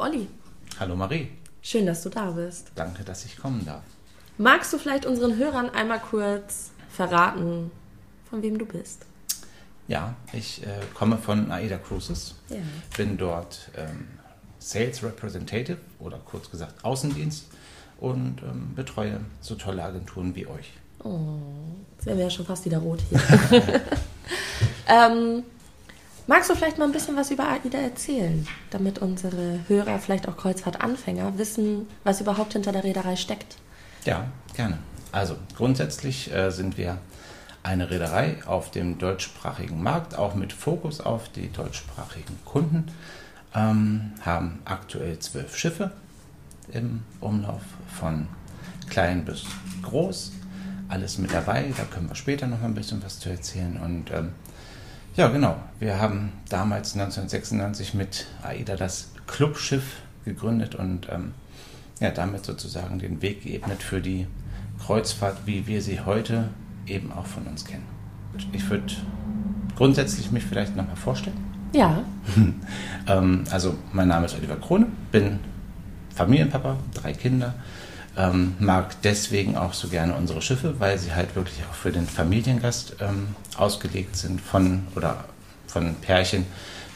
Hallo Olli. Hallo Marie. Schön, dass du da bist. Danke, dass ich kommen darf. Magst du vielleicht unseren Hörern einmal kurz verraten, von wem du bist? Ja, ich äh, komme von AIDA Cruises. Ja. Bin dort ähm, Sales Representative oder kurz gesagt Außendienst und ähm, betreue so tolle Agenturen wie euch. Oh, jetzt wären wir ja schon fast wieder rot hier. ähm, magst du vielleicht mal ein bisschen was über AIDA erzählen, damit unsere Hörer, vielleicht auch Kreuzfahrtanfänger, wissen, was überhaupt hinter der Reederei steckt? Ja, gerne. Also grundsätzlich äh, sind wir eine Reederei auf dem deutschsprachigen Markt, auch mit Fokus auf die deutschsprachigen Kunden. Ähm, haben aktuell zwölf Schiffe im Umlauf von klein bis groß. Alles mit dabei, da können wir später noch ein bisschen was zu erzählen. Und ähm, ja, genau, wir haben damals 1996 mit AIDA das Clubschiff gegründet und ähm, ja, damit sozusagen den Weg geebnet für die Kreuzfahrt, wie wir sie heute eben auch von uns kennen. Ich würde grundsätzlich mich vielleicht nochmal vorstellen. Ja. ähm, also mein Name ist Oliver Krone, bin Familienpapa, drei Kinder, ähm, mag deswegen auch so gerne unsere Schiffe, weil sie halt wirklich auch für den Familiengast ähm, ausgelegt sind, von oder von Pärchen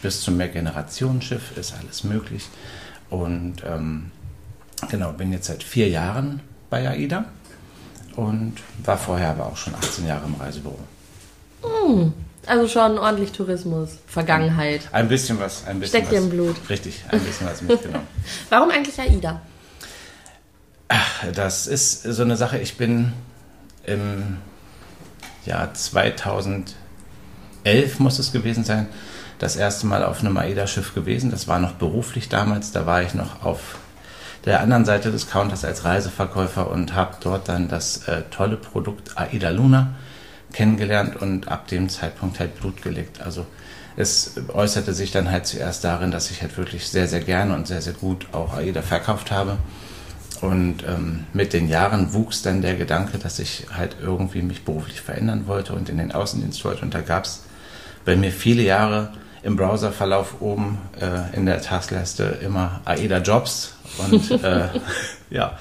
bis zum Mehrgenerationenschiff ist alles möglich. Und ähm, genau, bin jetzt seit vier Jahren bei AIDA und war vorher aber auch schon 18 Jahre im Reisebüro. Hm, also schon ordentlich Tourismus, Vergangenheit. Ein bisschen was, ein bisschen Steckt dir was. im Blut. Richtig, ein bisschen was mitgenommen. Warum eigentlich AIDA? Ach, das ist so eine Sache. Ich bin im Jahr 2011 muss es gewesen sein, das erste Mal auf einem AIDA-Schiff gewesen. Das war noch beruflich damals. Da war ich noch auf der anderen Seite des Counters als Reiseverkäufer und habe dort dann das äh, tolle Produkt AIDA Luna kennengelernt und ab dem Zeitpunkt halt Blut gelegt. Also es äußerte sich dann halt zuerst darin, dass ich halt wirklich sehr, sehr gerne und sehr, sehr gut auch AIDA verkauft habe. Und ähm, mit den Jahren wuchs dann der Gedanke, dass ich halt irgendwie mich beruflich verändern wollte und in den Außendienst wollte. Und da gab es bei mir viele Jahre im Browserverlauf oben äh, in der Taskleiste immer AIDA Jobs. Und äh, ja,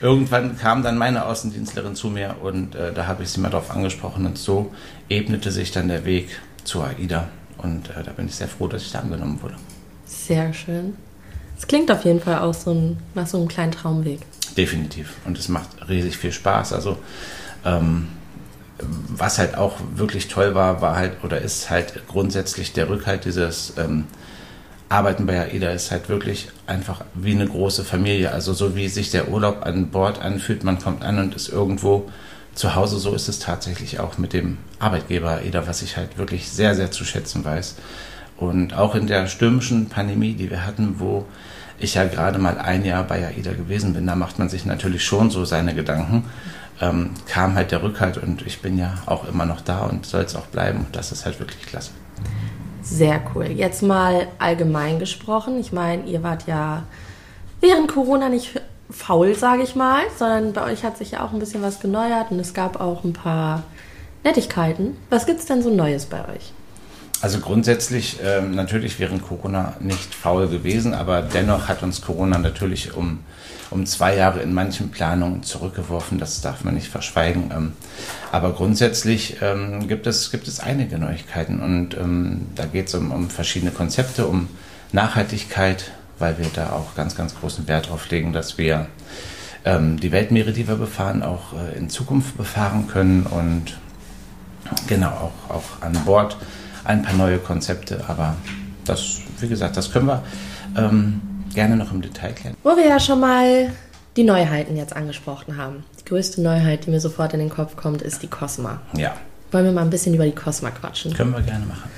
irgendwann kam dann meine Außendienstlerin zu mir und äh, da habe ich sie mal drauf angesprochen. Und so ebnete sich dann der Weg zu AIDA. Und äh, da bin ich sehr froh, dass ich da angenommen wurde. Sehr schön. Es klingt auf jeden Fall auch so ein, nach so einem kleinen Traumweg. Definitiv. Und es macht riesig viel Spaß. Also ähm, was halt auch wirklich toll war, war halt oder ist halt grundsätzlich der Rückhalt dieses ähm, Arbeiten bei AIDA ist halt wirklich einfach wie eine große Familie. Also so wie sich der Urlaub an Bord anfühlt, man kommt an und ist irgendwo zu Hause, so ist es tatsächlich auch mit dem Arbeitgeber AIDA, was ich halt wirklich sehr, sehr zu schätzen weiß. Und auch in der stürmischen Pandemie, die wir hatten, wo ich ja gerade mal ein Jahr bei AIDA gewesen bin, da macht man sich natürlich schon so seine Gedanken, ähm, kam halt der Rückhalt und ich bin ja auch immer noch da und soll es auch bleiben. Und das ist halt wirklich klasse. Sehr cool. Jetzt mal allgemein gesprochen. Ich meine, ihr wart ja während Corona nicht faul, sage ich mal, sondern bei euch hat sich ja auch ein bisschen was geneuert und es gab auch ein paar Nettigkeiten. Was gibt es denn so Neues bei euch? Also grundsätzlich ähm, natürlich während Corona nicht faul gewesen, aber dennoch hat uns Corona natürlich um, um zwei Jahre in manchen Planungen zurückgeworfen. Das darf man nicht verschweigen. Ähm, aber grundsätzlich ähm, gibt, es, gibt es einige Neuigkeiten und ähm, da geht es um, um verschiedene Konzepte, um Nachhaltigkeit, weil wir da auch ganz, ganz großen Wert drauf legen, dass wir ähm, die Weltmeere, die wir befahren, auch äh, in Zukunft befahren können und genau auch, auch an Bord ein paar neue Konzepte, aber das, wie gesagt, das können wir ähm, gerne noch im Detail klären. Wo wir ja schon mal die Neuheiten jetzt angesprochen haben. Die größte Neuheit, die mir sofort in den Kopf kommt, ist die Cosma. Ja. Wollen wir mal ein bisschen über die Cosma quatschen? Können wir gerne machen.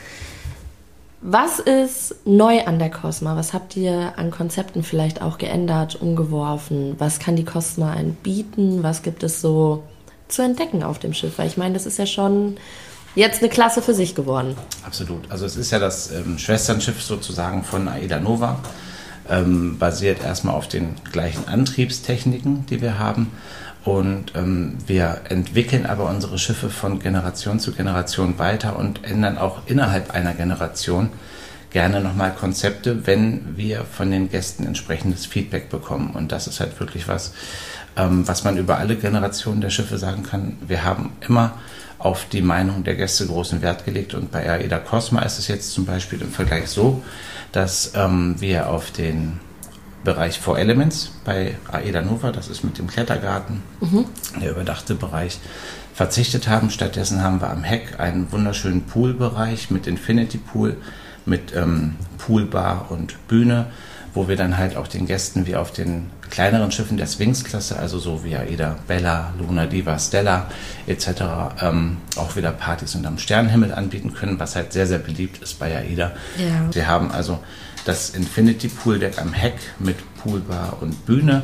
Was ist neu an der Cosma? Was habt ihr an Konzepten vielleicht auch geändert, umgeworfen? Was kann die Cosma einen bieten? Was gibt es so zu entdecken auf dem Schiff? Weil ich meine, das ist ja schon jetzt eine Klasse für sich geworden. Absolut. Also es ist ja das ähm, Schwesternschiff sozusagen von Aida Nova. Ähm, basiert erstmal auf den gleichen Antriebstechniken, die wir haben. Und ähm, wir entwickeln aber unsere Schiffe von Generation zu Generation weiter und ändern auch innerhalb einer Generation gerne nochmal Konzepte, wenn wir von den Gästen entsprechendes Feedback bekommen. Und das ist halt wirklich was, ähm, was man über alle Generationen der Schiffe sagen kann. Wir haben immer auf die Meinung der Gäste großen Wert gelegt. Und bei AIDA Cosma ist es jetzt zum Beispiel im Vergleich so, dass ähm, wir auf den Bereich Four Elements bei AIDA Nova, das ist mit dem Klettergarten, mhm. der überdachte Bereich, verzichtet haben. Stattdessen haben wir am Heck einen wunderschönen Poolbereich mit Infinity Pool, mit ähm, Poolbar und Bühne, wo wir dann halt auch den Gästen wie auf den kleineren Schiffen der Sphinx-Klasse, also so wie AIDA, Bella, Luna, Diva, Stella etc., ähm, auch wieder Partys unterm Sternenhimmel anbieten können, was halt sehr, sehr beliebt ist bei AIDA. Ja. Wir haben also das Infinity Pool Deck am Heck mit Poolbar und Bühne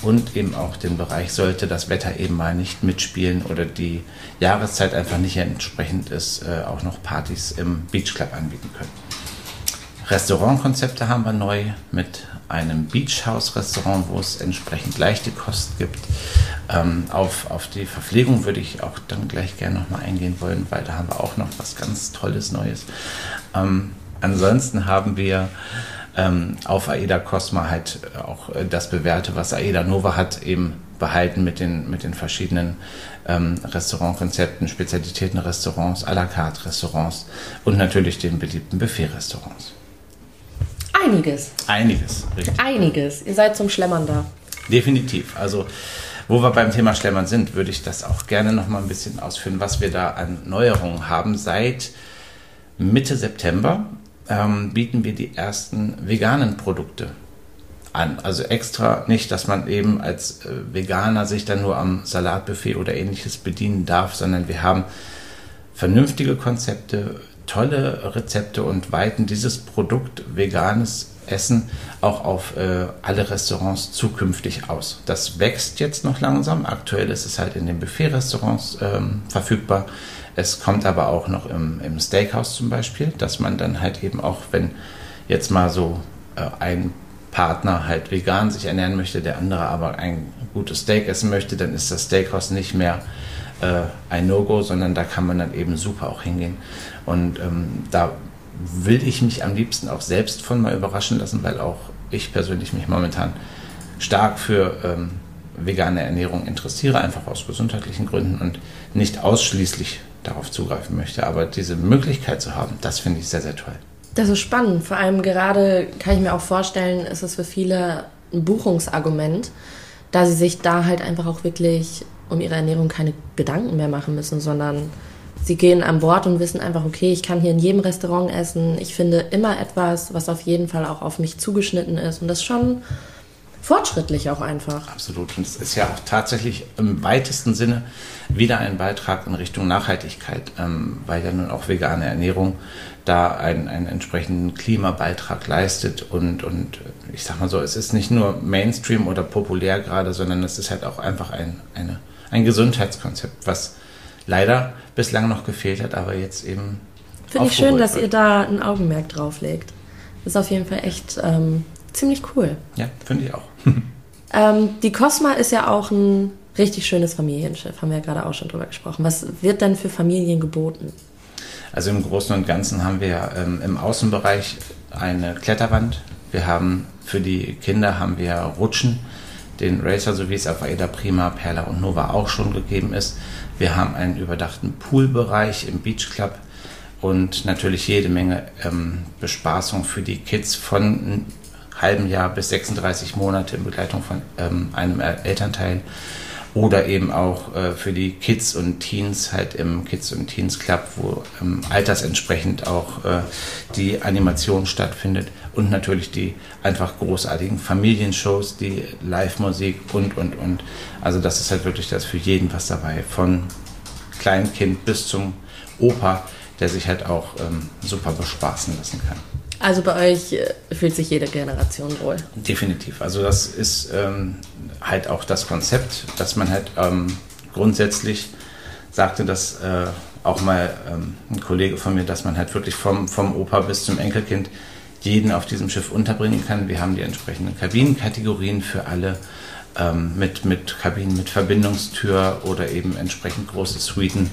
und eben auch den Bereich, sollte das Wetter eben mal nicht mitspielen oder die Jahreszeit einfach nicht entsprechend ist, äh, auch noch Partys im Beach Club anbieten können. Restaurantkonzepte haben wir neu mit einem Beach House Restaurant, wo es entsprechend leichte Kost gibt. Ähm, auf, auf die Verpflegung würde ich auch dann gleich gerne nochmal eingehen wollen, weil da haben wir auch noch was ganz Tolles Neues. Ähm, ansonsten haben wir ähm, auf AIDA Cosma halt auch äh, das Bewährte, was AIDA Nova hat, eben behalten mit den, mit den verschiedenen ähm, Restaurantkonzepten, Spezialitätenrestaurants, à la carte Restaurants und natürlich den beliebten Buffet-Restaurants. Einiges. Einiges, richtig. Einiges. Ihr seid zum Schlemmern da. Definitiv. Also, wo wir beim Thema Schlemmern sind, würde ich das auch gerne noch mal ein bisschen ausführen, was wir da an Neuerungen haben. Seit Mitte September ähm, bieten wir die ersten veganen Produkte an. Also extra nicht, dass man eben als äh, Veganer sich dann nur am Salatbuffet oder ähnliches bedienen darf, sondern wir haben vernünftige Konzepte, tolle Rezepte und weiten dieses Produkt veganes Essen auch auf äh, alle Restaurants zukünftig aus. Das wächst jetzt noch langsam. Aktuell ist es halt in den Buffet-Restaurants ähm, verfügbar. Es kommt aber auch noch im, im Steakhouse zum Beispiel, dass man dann halt eben auch, wenn jetzt mal so äh, ein Partner halt vegan sich ernähren möchte, der andere aber ein gutes Steak essen möchte, dann ist das Steakhouse nicht mehr äh, ein No-Go, sondern da kann man dann eben super auch hingehen. Und ähm, da will ich mich am liebsten auch selbst von mal überraschen lassen, weil auch ich persönlich mich momentan stark für ähm, vegane Ernährung interessiere, einfach aus gesundheitlichen Gründen und nicht ausschließlich darauf zugreifen möchte. Aber diese Möglichkeit zu haben, das finde ich sehr, sehr toll. Das ist spannend. Vor allem gerade kann ich mir auch vorstellen, ist es für viele ein Buchungsargument, da sie sich da halt einfach auch wirklich um ihre Ernährung keine Gedanken mehr machen müssen, sondern sie gehen an Bord und wissen einfach, okay, ich kann hier in jedem Restaurant essen. Ich finde immer etwas, was auf jeden Fall auch auf mich zugeschnitten ist. Und das ist schon fortschrittlich auch einfach. Absolut. Und es ist ja auch tatsächlich im weitesten Sinne wieder ein Beitrag in Richtung Nachhaltigkeit, ähm, weil ja nun auch vegane Ernährung da einen, einen entsprechenden Klimabeitrag leistet. Und, und ich sag mal so, es ist nicht nur Mainstream oder populär gerade, sondern es ist halt auch einfach ein, eine, ein Gesundheitskonzept, was leider bislang noch gefehlt hat, aber jetzt eben. Finde ich schön, dass wird. ihr da ein Augenmerk drauf legt. Das ist auf jeden Fall echt ähm, ziemlich cool. Ja, finde ich auch. ähm, die Cosma ist ja auch ein richtig schönes Familienschiff, haben wir ja gerade auch schon drüber gesprochen. Was wird denn für Familien geboten? Also im Großen und Ganzen haben wir ähm, im Außenbereich eine Kletterwand. Wir haben für die Kinder haben wir Rutschen, den Racer, so wie es auf Aida Prima, Perla und Nova auch schon gegeben ist. Wir haben einen überdachten Poolbereich im Beach Club und natürlich jede Menge ähm, Bespaßung für die Kids von einem halben Jahr bis 36 Monate in Begleitung von ähm, einem Elternteil oder eben auch äh, für die Kids und Teens halt im Kids und Teens Club, wo ähm, altersentsprechend auch äh, die Animation stattfindet und natürlich die einfach großartigen Familienshows, die Live-Musik und und und. Also das ist halt wirklich das für jeden was dabei, von Kleinkind bis zum Opa, der sich halt auch ähm, super bespaßen lassen kann. Also bei euch äh, fühlt sich jede Generation wohl. Definitiv. Also das ist ähm, halt auch das Konzept, dass man halt ähm, grundsätzlich sagte das äh, auch mal ähm, ein Kollege von mir, dass man halt wirklich vom, vom Opa bis zum Enkelkind jeden auf diesem Schiff unterbringen kann. Wir haben die entsprechenden Kabinenkategorien für alle ähm, mit, mit Kabinen mit Verbindungstür oder eben entsprechend große Suiten.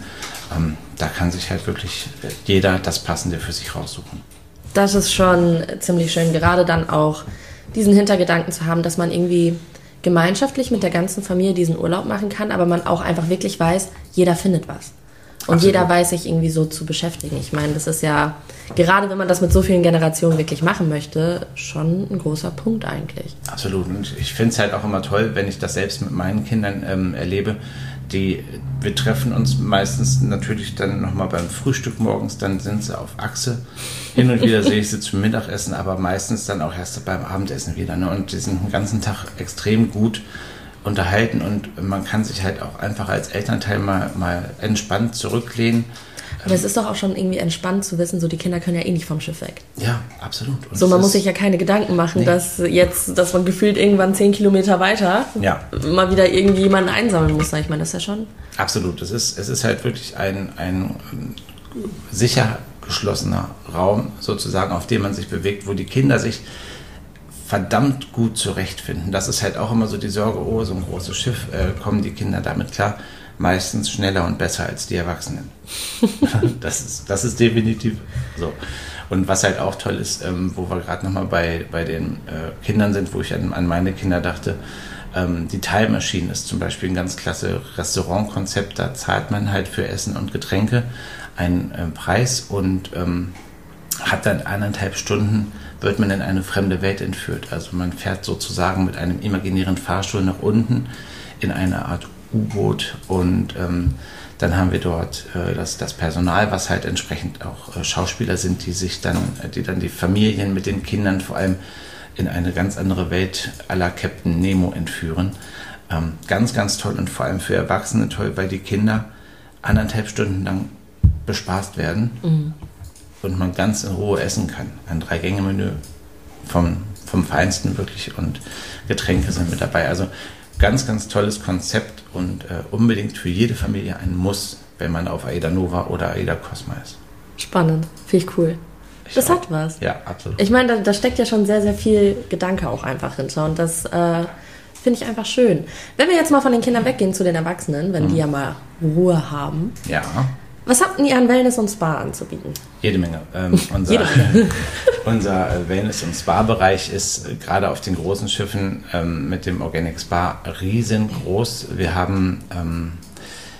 Ähm, da kann sich halt wirklich jeder das Passende für sich raussuchen. das ist schon ziemlich schön, gerade dann auch diesen Hintergedanken zu haben, dass man irgendwie gemeinschaftlich mit der ganzen Familie diesen Urlaub machen kann, aber man auch einfach wirklich weiß, jeder findet was. Und Absolut. jeder weiß sich irgendwie so zu beschäftigen. Ich meine, das ist ja, gerade wenn man das mit so vielen Generationen wirklich machen möchte, schon ein großer Punkt eigentlich. Absolut. Und ich finde es halt auch immer toll, wenn ich das selbst mit meinen Kindern ähm, erlebe. Die, wir treffen uns meistens natürlich dann nochmal beim Frühstück morgens, dann sind sie auf Achse. Hin und wieder sehe ich sie zum Mittagessen, aber meistens dann auch erst beim Abendessen wieder. Ne? Und die sind den ganzen Tag extrem gut unterhalten und man kann sich halt auch einfach als Elternteil mal, mal entspannt zurücklehnen. Aber es ist doch auch schon irgendwie entspannt zu wissen, so die Kinder können ja eh nicht vom Schiff weg. Ja, absolut. Und so, man muss sich ja keine Gedanken machen, nee. dass jetzt, dass man gefühlt irgendwann zehn Kilometer weiter ja. mal wieder irgendjemanden einsammeln muss. Ich meine, das ist ja schon. Absolut. Es ist, es ist halt wirklich ein, ein sicher geschlossener Raum sozusagen, auf dem man sich bewegt, wo die Kinder sich verdammt gut zurechtfinden. Das ist halt auch immer so die Sorge, oh, so ein großes Schiff, äh, kommen die Kinder damit klar? Meistens schneller und besser als die Erwachsenen. das, ist, das ist definitiv so. Und was halt auch toll ist, ähm, wo wir gerade nochmal bei, bei den äh, Kindern sind, wo ich an, an meine Kinder dachte, ähm, die Time Machine ist zum Beispiel ein ganz klasse Restaurantkonzept. Da zahlt man halt für Essen und Getränke einen äh, Preis und ähm, hat dann eineinhalb Stunden wird man in eine fremde Welt entführt. Also man fährt sozusagen mit einem imaginären Fahrstuhl nach unten in eine Art U-Boot und ähm, dann haben wir dort äh, das, das Personal, was halt entsprechend auch äh, Schauspieler sind, die sich dann, die dann die Familien mit den Kindern vor allem in eine ganz andere Welt la Captain Nemo entführen. Ähm, ganz, ganz toll und vor allem für Erwachsene toll, weil die Kinder anderthalb Stunden lang bespaßt werden. Mhm und man ganz in Ruhe essen kann. Ein Drei-Gänge-Menü vom, vom Feinsten wirklich und Getränke sind mit dabei. Also ganz, ganz tolles Konzept und äh, unbedingt für jede Familie ein Muss, wenn man auf Aida Nova oder Aida Cosma ist. Spannend, finde ich cool. Ich das auch. hat was. Ja, absolut. Ich meine, da, da, steckt ja schon sehr, sehr viel Gedanke auch einfach hinter und das äh, finde ich einfach schön. Wenn wir jetzt mal von den Kindern weggehen zu den Erwachsenen, wenn mhm. die ja mal Ruhe haben. Ja. Was habt ihr an Wellness und Spa anzubieten? Jede Menge. Ähm, unser, Jede Menge. unser äh, Wellness- und Spa-Bereich ist äh, gerade auf den großen Schiffen ähm, mit dem Organic Spa riesengroß. Wir haben ähm,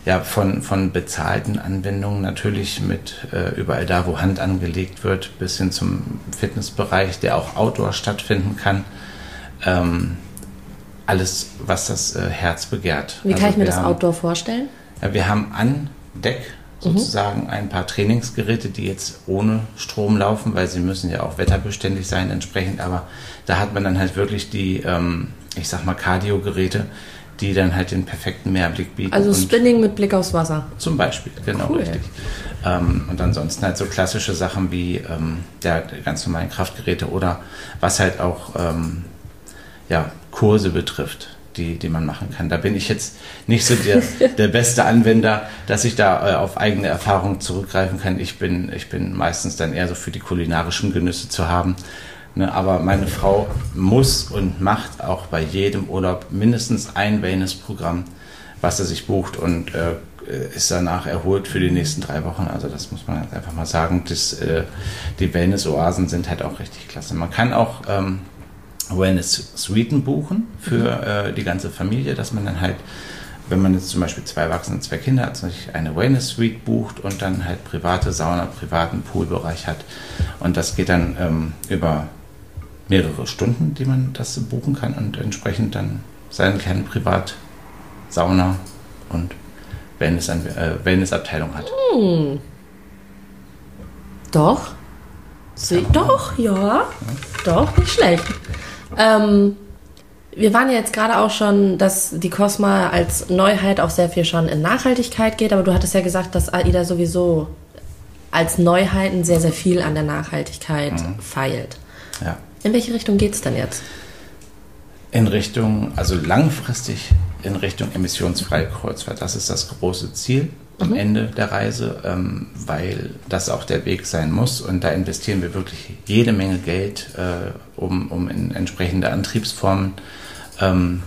ja, von, von bezahlten Anwendungen natürlich mit äh, überall da, wo Hand angelegt wird, bis hin zum Fitnessbereich, der auch outdoor stattfinden kann. Ähm, alles, was das äh, Herz begehrt. Wie kann also ich mir das haben, Outdoor vorstellen? Ja, wir haben an Deck sozusagen mhm. ein paar Trainingsgeräte, die jetzt ohne Strom laufen, weil sie müssen ja auch wetterbeständig sein entsprechend. Aber da hat man dann halt wirklich die, ähm, ich sag mal, Cardio-Geräte, die dann halt den perfekten Mehrblick bieten. Also Spinning mit Blick aufs Wasser. Zum Beispiel, genau, cool. richtig. Ähm, und ansonsten halt so klassische Sachen wie ähm, der, der ganz normalen Kraftgeräte oder was halt auch ähm, ja, Kurse betrifft die, die man machen kann. Da bin ich jetzt nicht so der, der beste Anwender, dass ich da äh, auf eigene Erfahrung zurückgreifen kann. Ich bin, ich bin meistens dann eher so für die kulinarischen Genüsse zu haben. Ne, aber meine Frau muss und macht auch bei jedem Urlaub mindestens ein Wellness-Programm, was er sich bucht und äh, ist danach erholt für die nächsten drei Wochen. Also das muss man einfach mal sagen. Das, äh, die Wellness-Oasen sind halt auch richtig klasse. Man kann auch ähm, Wellness-Suiten buchen für äh, die ganze Familie, dass man dann halt, wenn man jetzt zum Beispiel zwei Erwachsene und zwei Kinder hat, sich eine Wellness-Suite bucht und dann halt private Sauna, privaten Poolbereich hat. Und das geht dann ähm, über mehrere Stunden, die man das buchen kann und entsprechend dann seine kleine Privatsauna und Wellness, äh, Wellnessabteilung hat. Hm. Doch. Sie, doch, ja. ja. Doch, nicht schlecht. Ähm, wir waren ja jetzt gerade auch schon, dass die Cosma als Neuheit auch sehr viel schon in Nachhaltigkeit geht, aber du hattest ja gesagt, dass AIDA sowieso als Neuheiten sehr, sehr viel an der Nachhaltigkeit mhm. feilt. Ja. In welche Richtung geht es denn jetzt? In Richtung, also langfristig in Richtung emissionsfreie Kreuzfahrt. Das ist das große Ziel am mhm. Ende der Reise, ähm, weil das auch der Weg sein muss. Und da investieren wir wirklich jede Menge Geld, äh, um, um in entsprechende Antriebsformen ähm,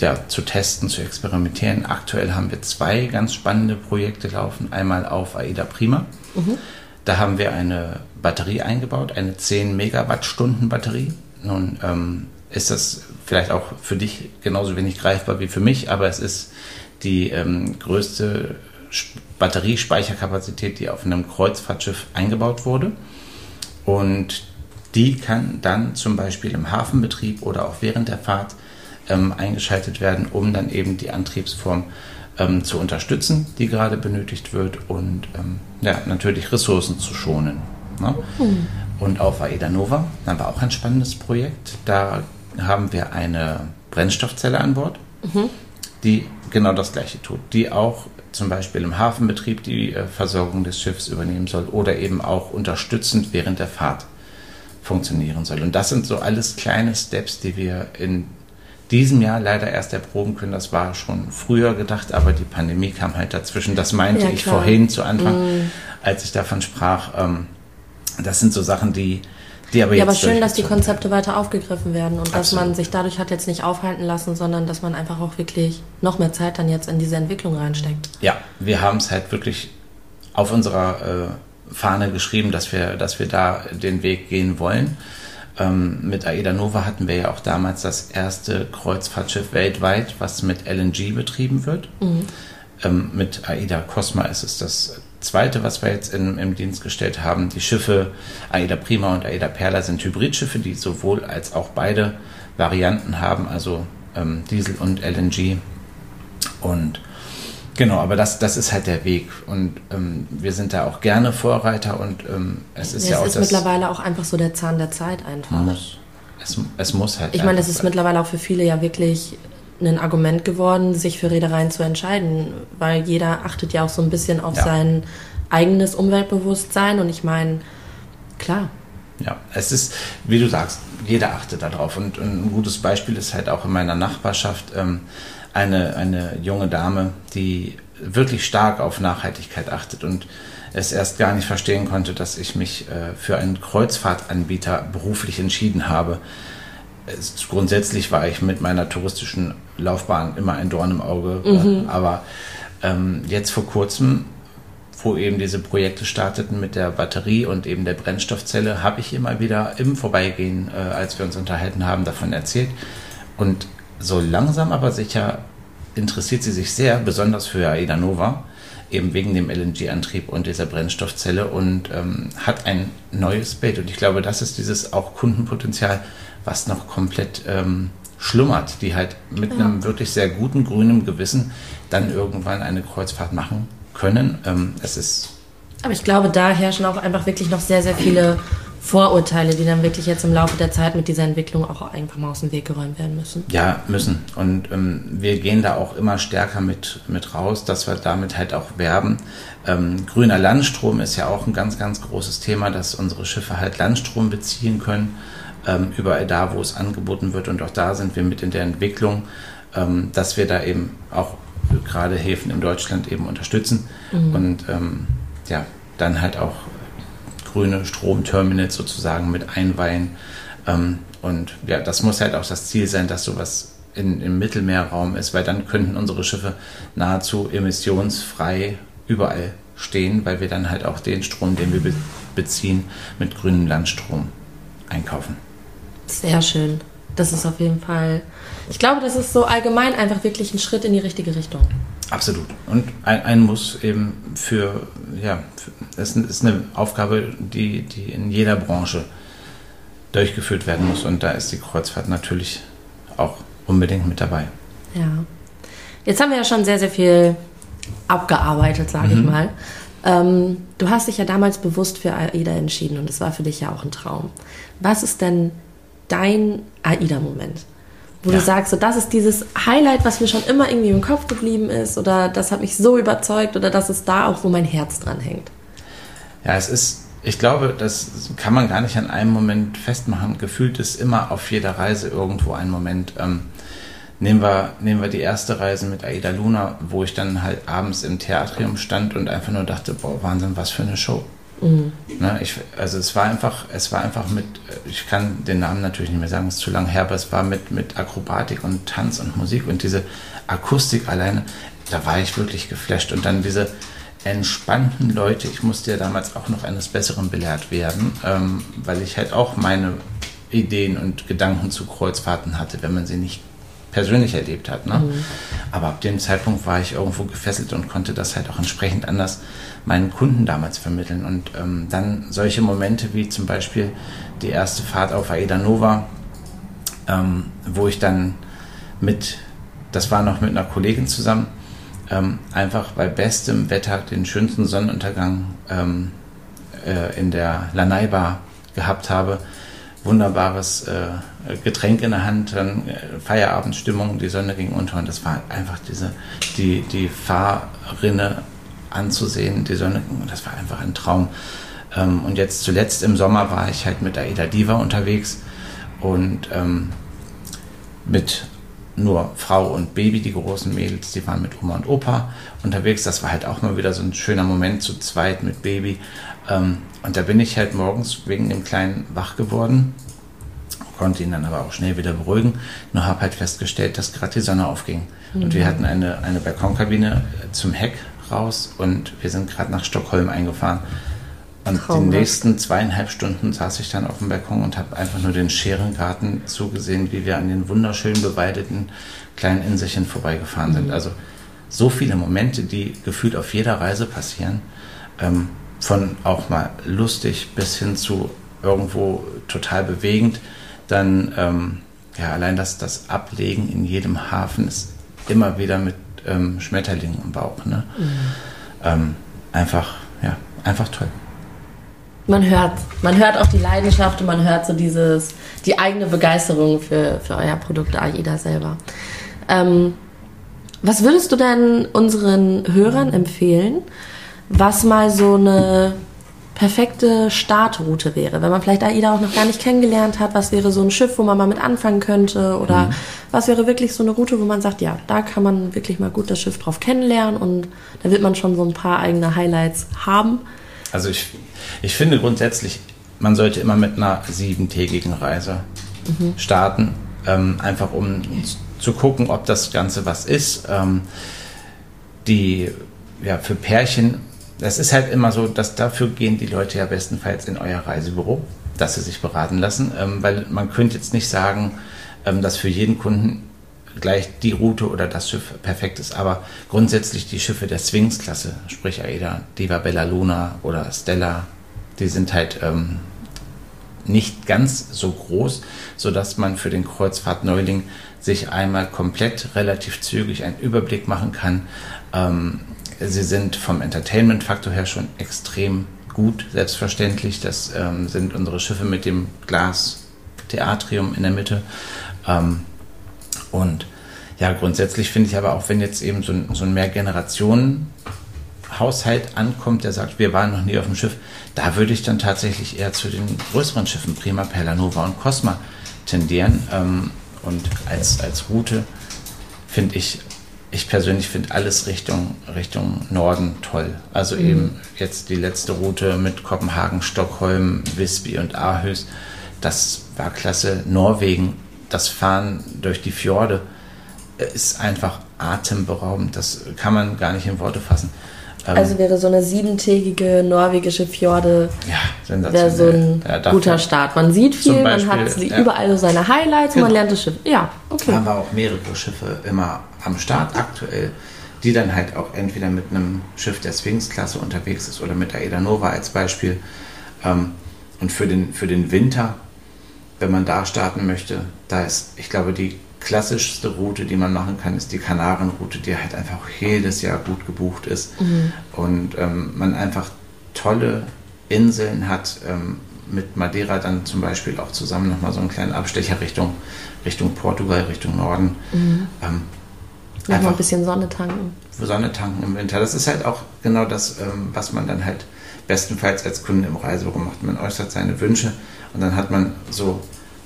ja, zu testen, zu experimentieren. Aktuell haben wir zwei ganz spannende Projekte laufen. Einmal auf AIDA Prima. Mhm. Da haben wir eine Batterie eingebaut, eine 10 Megawattstunden Batterie. Nun ähm, ist das vielleicht auch für dich genauso wenig greifbar wie für mich, aber es ist die ähm, größte Batteriespeicherkapazität, die auf einem Kreuzfahrtschiff eingebaut wurde. Und die kann dann zum Beispiel im Hafenbetrieb oder auch während der Fahrt ähm, eingeschaltet werden, um dann eben die Antriebsform ähm, zu unterstützen, die gerade benötigt wird und ähm, ja, natürlich Ressourcen zu schonen. Ne? Mhm. Und auf Aida Nova haben wir auch ein spannendes Projekt. Da haben wir eine Brennstoffzelle an Bord, mhm. die genau das Gleiche tut, die auch zum Beispiel im Hafenbetrieb die äh, Versorgung des Schiffs übernehmen soll oder eben auch unterstützend während der Fahrt funktionieren soll. Und das sind so alles kleine Steps, die wir in diesem Jahr leider erst erproben können. Das war schon früher gedacht, aber die Pandemie kam halt dazwischen. Das meinte ja, ich vorhin zu Anfang, mm. als ich davon sprach. Ähm, das sind so Sachen, die, die aber ja, aber schön, dass die Konzepte weiter aufgegriffen werden und Absolut. dass man sich dadurch hat jetzt nicht aufhalten lassen, sondern dass man einfach auch wirklich noch mehr Zeit dann jetzt in diese Entwicklung reinsteckt. Ja, wir haben es halt wirklich auf unserer äh, Fahne geschrieben, dass wir, dass wir da den Weg gehen wollen. Ähm, mit Aida Nova hatten wir ja auch damals das erste Kreuzfahrtschiff weltweit, was mit LNG betrieben wird. Mhm. Ähm, mit Aida Cosma ist es das zweite, was wir jetzt in, im Dienst gestellt haben. Die Schiffe Aida Prima und Aida Perla sind Hybridschiffe, die sowohl als auch beide Varianten haben, also ähm, Diesel und LNG. Und Genau, aber das, das ist halt der Weg. Und ähm, wir sind da auch gerne Vorreiter und ähm, es ist ja, ja auch. Es ist mittlerweile auch einfach so der Zahn der Zeit einfach. Muss. Es, es muss halt. Ich meine, es ist mittlerweile auch für viele ja wirklich ein Argument geworden, sich für Reedereien zu entscheiden, weil jeder achtet ja auch so ein bisschen auf ja. sein eigenes Umweltbewusstsein und ich meine, klar. Ja, es ist, wie du sagst, jeder achtet darauf und, und ein gutes Beispiel ist halt auch in meiner Nachbarschaft. Ähm, eine, eine junge Dame, die wirklich stark auf Nachhaltigkeit achtet und es erst gar nicht verstehen konnte, dass ich mich äh, für einen Kreuzfahrtanbieter beruflich entschieden habe. Es, grundsätzlich war ich mit meiner touristischen Laufbahn immer ein Dorn im Auge, mhm. aber ähm, jetzt vor kurzem, wo eben diese Projekte starteten mit der Batterie und eben der Brennstoffzelle, habe ich immer wieder im Vorbeigehen, äh, als wir uns unterhalten haben, davon erzählt. Und so langsam aber sicher interessiert sie sich sehr, besonders für Aida Nova, eben wegen dem LNG-Antrieb und dieser Brennstoffzelle und ähm, hat ein neues Bild. Und ich glaube, das ist dieses auch Kundenpotenzial, was noch komplett ähm, schlummert, die halt mit ja. einem wirklich sehr guten grünen Gewissen dann irgendwann eine Kreuzfahrt machen können. Ähm, es ist. Aber ich glaube, da herrschen auch einfach wirklich noch sehr, sehr viele Vorurteile, die dann wirklich jetzt im Laufe der Zeit mit dieser Entwicklung auch einfach mal aus dem Weg geräumt werden müssen. Ja, müssen. Und ähm, wir gehen da auch immer stärker mit, mit raus, dass wir damit halt auch werben. Ähm, grüner Landstrom ist ja auch ein ganz, ganz großes Thema, dass unsere Schiffe halt Landstrom beziehen können, überall da, wo es angeboten wird. Und auch da sind wir mit in der Entwicklung, ähm, dass wir da eben auch gerade Häfen in Deutschland eben unterstützen mhm. und ähm, ja, dann halt auch grüne Stromterminals sozusagen mit einweihen. Ähm, und ja, das muss halt auch das Ziel sein, dass sowas in, im Mittelmeerraum ist, weil dann könnten unsere Schiffe nahezu emissionsfrei überall stehen, weil wir dann halt auch den Strom, den wir beziehen, mit grünem Landstrom einkaufen. Sehr schön. Das ist auf jeden Fall, ich glaube, das ist so allgemein einfach wirklich ein Schritt in die richtige Richtung. Absolut. Und ein, ein Muss eben für, ja, es ist eine Aufgabe, die, die in jeder Branche durchgeführt werden muss. Und da ist die Kreuzfahrt natürlich auch unbedingt mit dabei. Ja. Jetzt haben wir ja schon sehr, sehr viel abgearbeitet, sage mhm. ich mal. Ähm, du hast dich ja damals bewusst für AIDA entschieden und es war für dich ja auch ein Traum. Was ist denn dein AIDA-Moment? Wo ja. du sagst, so, das ist dieses Highlight, was mir schon immer irgendwie im Kopf geblieben ist oder das hat mich so überzeugt oder das ist da auch, wo mein Herz dran hängt. Ja, es ist, ich glaube, das kann man gar nicht an einem Moment festmachen. Gefühlt ist immer auf jeder Reise irgendwo ein Moment. Ähm, nehmen, wir, nehmen wir die erste Reise mit Aida Luna, wo ich dann halt abends im Theatrium stand und einfach nur dachte, boah, Wahnsinn, was für eine Show. Mhm. Ne, ich, also es war einfach, es war einfach mit, ich kann den Namen natürlich nicht mehr sagen, es ist zu lang her, aber es war mit, mit Akrobatik und Tanz und Musik und diese Akustik alleine, da war ich wirklich geflasht. Und dann diese, entspannten Leute. Ich musste ja damals auch noch eines Besseren belehrt werden, ähm, weil ich halt auch meine Ideen und Gedanken zu Kreuzfahrten hatte, wenn man sie nicht persönlich erlebt hat. Ne? Mhm. Aber ab dem Zeitpunkt war ich irgendwo gefesselt und konnte das halt auch entsprechend anders meinen Kunden damals vermitteln. Und ähm, dann solche Momente wie zum Beispiel die erste Fahrt auf Aida Nova, ähm, wo ich dann mit, das war noch mit einer Kollegin zusammen, ähm, einfach bei bestem Wetter den schönsten Sonnenuntergang ähm, äh, in der Lanai Bar gehabt habe wunderbares äh, Getränk in der Hand, dann äh, Feierabendstimmung, die Sonne ging unter und das war einfach diese, die, die Fahrrinne anzusehen, die Sonne, das war einfach ein Traum. Ähm, und jetzt zuletzt im Sommer war ich halt mit Aida Diva unterwegs und ähm, mit nur Frau und Baby, die großen Mädels, die waren mit Oma und Opa unterwegs. Das war halt auch mal wieder so ein schöner Moment zu zweit mit Baby. Ähm, und da bin ich halt morgens wegen dem Kleinen wach geworden, konnte ihn dann aber auch schnell wieder beruhigen, nur habe halt festgestellt, dass gerade die Sonne aufging. Mhm. Und wir mhm. hatten eine, eine Balkonkabine zum Heck raus und wir sind gerade nach Stockholm eingefahren. Und Traumhaft. die nächsten zweieinhalb Stunden saß ich dann auf dem Balkon und habe einfach nur den Scherengarten zugesehen, wie wir an den wunderschön bewaldeten kleinen Inselchen vorbeigefahren sind. Mhm. Also so viele Momente, die gefühlt auf jeder Reise passieren. Ähm, von auch mal lustig bis hin zu irgendwo total bewegend, dann ähm, ja allein das, das Ablegen in jedem Hafen ist immer wieder mit ähm, Schmetterlingen im Bauch. Ne? Mhm. Ähm, einfach, ja, einfach toll. Man hört, man hört auch die Leidenschaft und man hört so dieses, die eigene Begeisterung für, für euer Produkt AIDA selber. Ähm, was würdest du denn unseren Hörern empfehlen, was mal so eine perfekte Startroute wäre. Wenn man vielleicht AIDA auch noch gar nicht kennengelernt hat, was wäre so ein Schiff, wo man mal mit anfangen könnte? Oder mhm. was wäre wirklich so eine Route, wo man sagt, ja, da kann man wirklich mal gut das Schiff drauf kennenlernen und da wird man schon so ein paar eigene Highlights haben. Also ich, ich finde grundsätzlich, man sollte immer mit einer siebentägigen Reise mhm. starten, ähm, einfach um zu gucken, ob das Ganze was ist. Ähm, die ja, für Pärchen das ist halt immer so, dass dafür gehen die Leute ja bestenfalls in euer Reisebüro, dass sie sich beraten lassen, ähm, weil man könnte jetzt nicht sagen, ähm, dass für jeden Kunden gleich die Route oder das Schiff perfekt ist, aber grundsätzlich die Schiffe der Sphinx-Klasse, sprich Aida, Diva Bella Luna oder Stella, die sind halt ähm, nicht ganz so groß, sodass man für den Kreuzfahrt-Neuling sich einmal komplett relativ zügig einen Überblick machen kann. Ähm, Sie sind vom Entertainment-Faktor her schon extrem gut, selbstverständlich. Das ähm, sind unsere Schiffe mit dem Glas-Theatrium in der Mitte. Ähm, und ja, grundsätzlich finde ich aber auch, wenn jetzt eben so ein, so ein Mehrgenerationen-Haushalt ankommt, der sagt, wir waren noch nie auf dem Schiff, da würde ich dann tatsächlich eher zu den größeren Schiffen, Prima, Perla, Nova und Cosma tendieren. Ähm, und als, als Route finde ich ich persönlich finde alles Richtung, Richtung Norden toll. Also mhm. eben jetzt die letzte Route mit Kopenhagen, Stockholm, Visby und Aarhus. Das war klasse. Norwegen, das Fahren durch die Fjorde ist einfach atemberaubend. Das kann man gar nicht in Worte fassen. Ähm, also wäre so eine siebentägige norwegische Fjorde ja, wäre so ein ja, guter Start. Man sieht viel, Beispiel, man hat ja. überall so seine Highlights genau. und man lernt das Schiff. Ja, okay. Da haben wir auch mehrere Schiffe immer am Start aktuell, die dann halt auch entweder mit einem Schiff der Sphinx-Klasse unterwegs ist oder mit der Eda Nova als Beispiel. Ähm, und für den, für den Winter, wenn man da starten möchte, da ist, ich glaube, die klassischste Route, die man machen kann, ist die Kanarenroute, die halt einfach jedes Jahr gut gebucht ist. Mhm. Und ähm, man einfach tolle Inseln hat, ähm, mit Madeira dann zum Beispiel auch zusammen nochmal so einen kleinen Abstecher Richtung, Richtung Portugal, Richtung Norden. Mhm. Ähm, Nochmal ein bisschen Sonne tanken. Sonne tanken im Winter. Das ist halt auch genau das, ähm, was man dann halt bestenfalls als Kunde im Reisebüro macht. Man äußert seine Wünsche und dann hat man so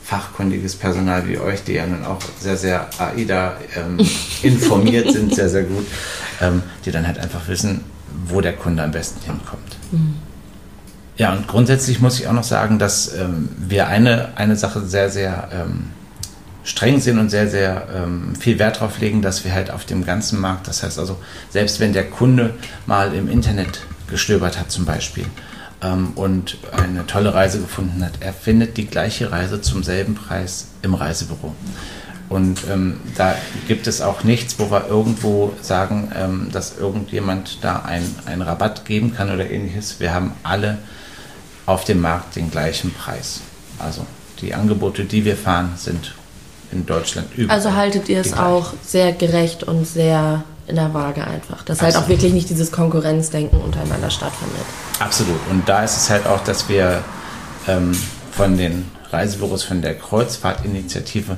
fachkundiges Personal wie euch, die ja nun auch sehr, sehr AIDA ähm, informiert sind, sehr, sehr gut, ähm, die dann halt einfach wissen, wo der Kunde am besten hinkommt. Mhm. Ja, und grundsätzlich muss ich auch noch sagen, dass ähm, wir eine, eine Sache sehr, sehr ähm, streng sind und sehr, sehr ähm, viel Wert darauf legen, dass wir halt auf dem ganzen Markt, das heißt also, selbst wenn der Kunde mal im Internet gestöbert hat zum Beispiel ähm, und eine tolle Reise gefunden hat, er findet die gleiche Reise zum selben Preis im Reisebüro. Und ähm, da gibt es auch nichts, wo wir irgendwo sagen, ähm, dass irgendjemand da einen Rabatt geben kann oder ähnliches. Wir haben alle auf dem Markt den gleichen Preis. Also die Angebote, die wir fahren, sind in Deutschland überall. Also haltet ihr es auch sehr gerecht und sehr in der Waage einfach, dass Absolut. halt auch wirklich nicht dieses Konkurrenzdenken untereinander stattfindet. Absolut. Und da ist es halt auch, dass wir ähm, von den Reisebüros, von der Kreuzfahrtinitiative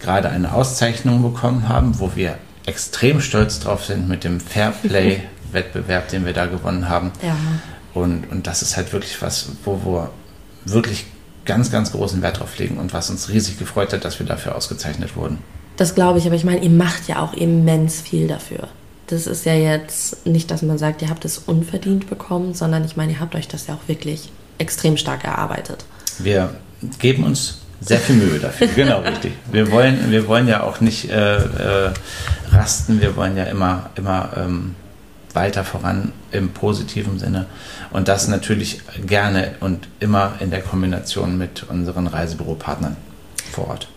gerade eine Auszeichnung bekommen haben, wo wir extrem stolz drauf sind mit dem Fairplay-Wettbewerb, den wir da gewonnen haben. Ja. Und, und das ist halt wirklich was, wo wir wirklich ganz, ganz großen Wert drauf legen und was uns riesig gefreut hat, dass wir dafür ausgezeichnet wurden. Das glaube ich, aber ich meine, ihr macht ja auch immens viel dafür. Das ist ja jetzt nicht, dass man sagt, ihr habt es unverdient bekommen, sondern ich meine, ihr habt euch das ja auch wirklich extrem stark erarbeitet. Wir geben uns sehr viel Mühe dafür, genau richtig. Wir wollen, wir wollen ja auch nicht äh, äh, rasten, wir wollen ja immer, immer ähm, weiter voran im positiven Sinne. Und das natürlich gerne und immer in der Kombination mit unseren Reisebüropartnern vor Ort.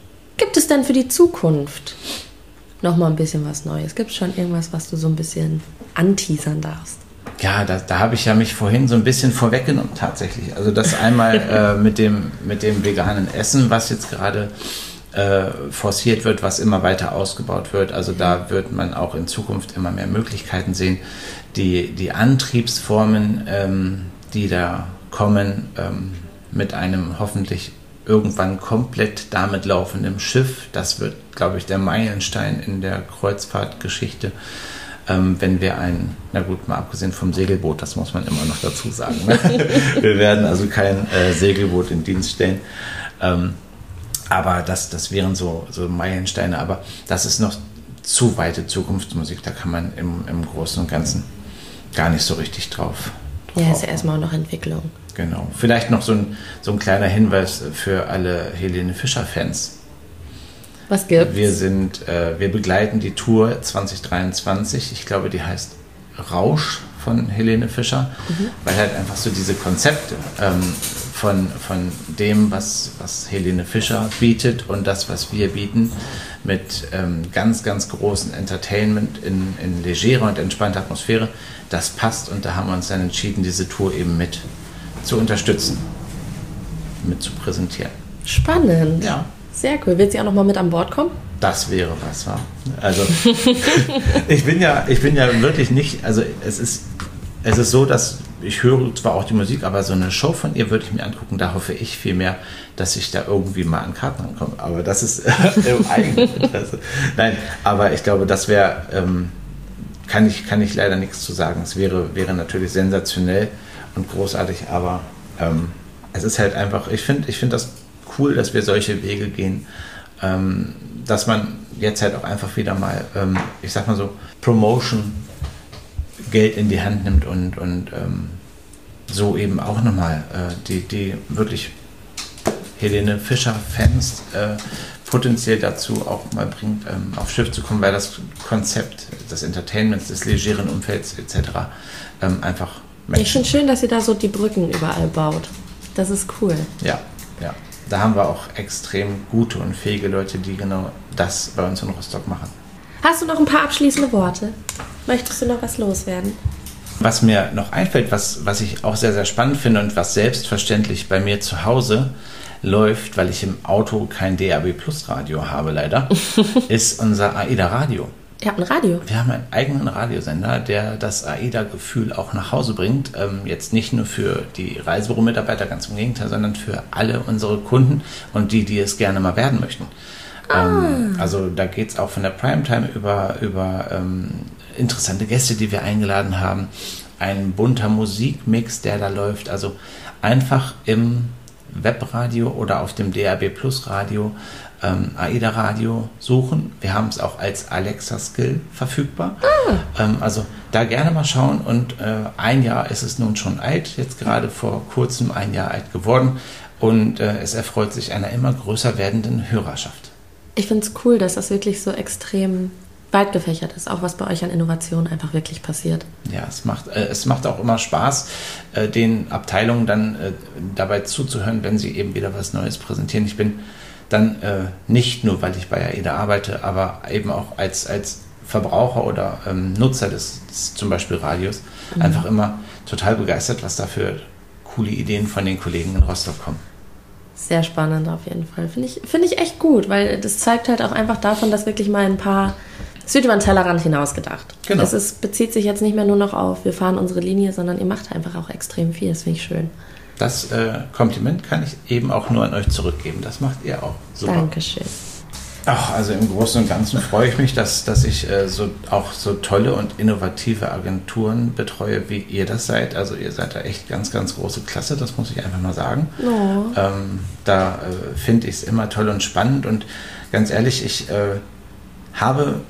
Es denn für die Zukunft noch mal ein bisschen was Neues? Gibt es schon irgendwas, was du so ein bisschen anteasern darfst? Ja, da, da habe ich ja mich vorhin so ein bisschen vorweggenommen tatsächlich. Also das einmal äh, mit, dem, mit dem veganen Essen, was jetzt gerade äh, forciert wird, was immer weiter ausgebaut wird. Also da wird man auch in Zukunft immer mehr Möglichkeiten sehen. Die, die Antriebsformen, ähm, die da kommen, ähm, mit einem hoffentlich irgendwann komplett damit laufenden Schiff, das wird, glaube ich, der Meilenstein in der Kreuzfahrtgeschichte. Ähm, wenn wir ein, na gut, mal abgesehen vom Segelboot, das muss man immer noch dazu sagen. Ne? wir werden also kein äh, Segelboot in Dienst stellen. Ähm, aber das, das wären so, so Meilensteine. Aber das ist noch zu weite Zukunftsmusik. Da kann man im, im Großen und Ganzen gar nicht so richtig drauf. drauf ja, ist ja erstmal noch Entwicklung. Genau. Vielleicht noch so ein, so ein kleiner Hinweis für alle Helene Fischer-Fans. Was gibt's? Wir sind, äh, wir begleiten die Tour 2023. Ich glaube, die heißt Rausch von Helene Fischer, mhm. weil halt einfach so diese Konzepte ähm, von, von dem, was, was Helene Fischer bietet und das, was wir bieten, mit ähm, ganz, ganz großem Entertainment in, in legerer und entspannter Atmosphäre, das passt und da haben wir uns dann entschieden, diese Tour eben mit zu unterstützen, mit zu präsentieren. Spannend. Ja. Sehr cool. Wird sie auch noch mal mit an Bord kommen? Das wäre was, wa? Also ich bin ja, ich bin ja wirklich nicht, also es ist, es ist so, dass ich höre zwar auch die Musik, aber so eine Show von ihr würde ich mir angucken. Da hoffe ich vielmehr, dass ich da irgendwie mal an Karten rankomme. Aber das ist im eigenen Interesse. Nein, aber ich glaube, das wäre, ähm, kann, ich, kann ich leider nichts zu sagen. Es wäre, wäre natürlich sensationell und großartig, aber ähm, es ist halt einfach, ich finde ich find das cool, dass wir solche Wege gehen, ähm, dass man jetzt halt auch einfach wieder mal, ähm, ich sag mal so, Promotion Geld in die Hand nimmt und, und ähm, so eben auch nochmal äh, die, die wirklich Helene Fischer-Fans äh, potenziell dazu auch mal bringt, ähm, aufs Schiff zu kommen, weil das Konzept des Entertainments, des legeren Umfelds etc. Ähm, einfach Menschen. Ich finde schön, dass ihr da so die Brücken überall baut. Das ist cool. Ja, ja. Da haben wir auch extrem gute und fähige Leute, die genau das bei uns in Rostock machen. Hast du noch ein paar abschließende Worte? Möchtest du noch was loswerden? Was mir noch einfällt, was, was ich auch sehr, sehr spannend finde und was selbstverständlich bei mir zu Hause läuft, weil ich im Auto kein DAB Plus Radio habe, leider, ist unser AIDA Radio. Ihr habt ein Radio? Wir haben einen eigenen Radiosender, der das AIDA-Gefühl auch nach Hause bringt. Ähm, jetzt nicht nur für die Reisebüro-Mitarbeiter, ganz im Gegenteil, sondern für alle unsere Kunden und die, die es gerne mal werden möchten. Ah. Ähm, also da geht es auch von der Primetime über, über ähm, interessante Gäste, die wir eingeladen haben. Ein bunter Musikmix, der da läuft. Also einfach im Webradio oder auf dem DAB Plus Radio ähm, AIDA Radio suchen. Wir haben es auch als Alexa Skill verfügbar. Ah. Ähm, also da gerne mal schauen. Und äh, ein Jahr ist es nun schon alt, jetzt gerade vor kurzem ein Jahr alt geworden. Und äh, es erfreut sich einer immer größer werdenden Hörerschaft. Ich finde es cool, dass das wirklich so extrem weit gefächert ist, auch was bei euch an Innovation einfach wirklich passiert. Ja, es macht, äh, es macht auch immer Spaß, äh, den Abteilungen dann äh, dabei zuzuhören, wenn sie eben wieder was Neues präsentieren. Ich bin dann äh, nicht nur, weil ich bei AIDA arbeite, aber eben auch als, als Verbraucher oder ähm, Nutzer des, des, zum Beispiel Radios mhm. einfach immer total begeistert, was da für coole Ideen von den Kollegen in Rostock kommen. Sehr spannend auf jeden Fall. Finde ich, find ich echt gut, weil das zeigt halt auch einfach davon, dass wirklich mal ein paar es wird über den Tellerrand hinausgedacht. Genau. Es ist, bezieht sich jetzt nicht mehr nur noch auf, wir fahren unsere Linie, sondern ihr macht einfach auch extrem viel. Das finde ich schön. Das äh, Kompliment kann ich eben auch nur an euch zurückgeben. Das macht ihr auch super. Dankeschön. Ach, also im Großen und Ganzen freue ich mich, dass, dass ich äh, so, auch so tolle und innovative Agenturen betreue, wie ihr das seid. Also ihr seid da echt ganz, ganz große Klasse, das muss ich einfach mal sagen. Oh. Ähm, da äh, finde ich es immer toll und spannend und ganz ehrlich, ich äh, habe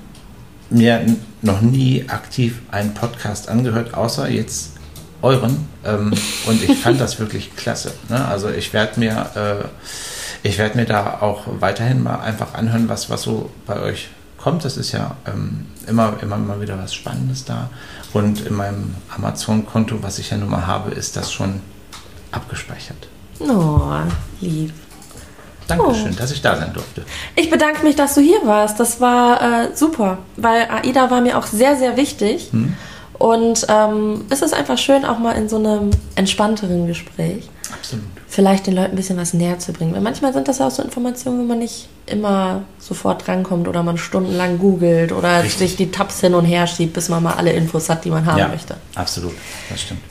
mir noch nie aktiv einen Podcast angehört, außer jetzt euren. Ähm, und ich fand das wirklich klasse. Ne? Also ich werde mir, äh, ich mir da auch weiterhin mal einfach anhören, was, was so bei euch kommt. Das ist ja ähm, immer, immer mal wieder was Spannendes da. Und in meinem Amazon-Konto, was ich ja nun mal habe, ist das schon abgespeichert. Oh, lieb. Dankeschön, oh. dass ich da sein durfte. Ich bedanke mich, dass du hier warst. Das war äh, super, weil AIDA war mir auch sehr, sehr wichtig. Hm. Und ähm, es ist einfach schön, auch mal in so einem entspannteren Gespräch Absolut. vielleicht den Leuten ein bisschen was näher zu bringen. Weil manchmal sind das ja auch so Informationen, wo man nicht immer sofort drankommt oder man stundenlang googelt oder Richtig. sich die Tabs hin und her schiebt, bis man mal alle Infos hat, die man haben ja, möchte. Absolut, das stimmt.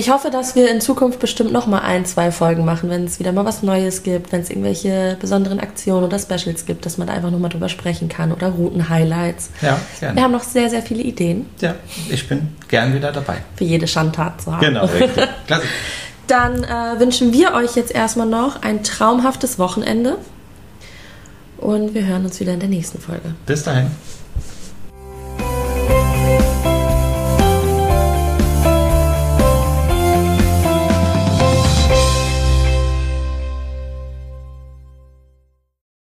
Ich hoffe, dass wir in Zukunft bestimmt noch mal ein, zwei Folgen machen, wenn es wieder mal was Neues gibt, wenn es irgendwelche besonderen Aktionen oder Specials gibt, dass man da einfach noch mal drüber sprechen kann oder Routen-Highlights. Ja, gerne. Wir haben noch sehr, sehr viele Ideen. Ja, ich bin gern wieder dabei. Für jede Schandtat zu haben. Genau, richtig. Klasse. Dann äh, wünschen wir euch jetzt erstmal noch ein traumhaftes Wochenende und wir hören uns wieder in der nächsten Folge. Bis dahin.